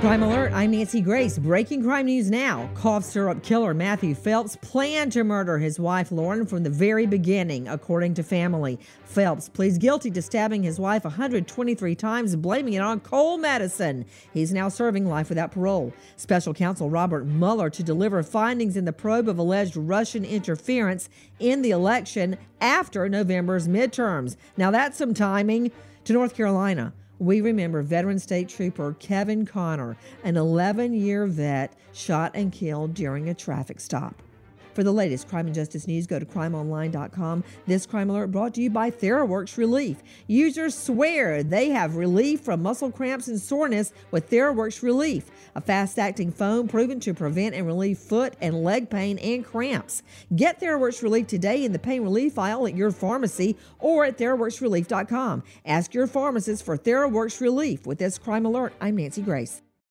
Crime Alert, I'm Nancy Grace. Breaking crime news now. Cough syrup killer Matthew Phelps planned to murder his wife Lauren from the very beginning, according to family. Phelps pleads guilty to stabbing his wife 123 times, blaming it on cold medicine. He's now serving life without parole. Special counsel Robert Mueller to deliver findings in the probe of alleged Russian interference in the election after November's midterms. Now that's some timing. To North Carolina we remember veteran state trooper Kevin Conner, an 11 year vet shot and killed during a traffic stop. For the latest crime and justice news, go to crimeonline.com. This crime alert brought to you by Theraworx Relief. Users swear they have relief from muscle cramps and soreness with Theraworx Relief, a fast acting foam proven to prevent and relieve foot and leg pain and cramps. Get Theraworx Relief today in the pain relief aisle at your pharmacy or at TheraworxRelief.com. Ask your pharmacist for Theraworx Relief. With this crime alert, I'm Nancy Grace.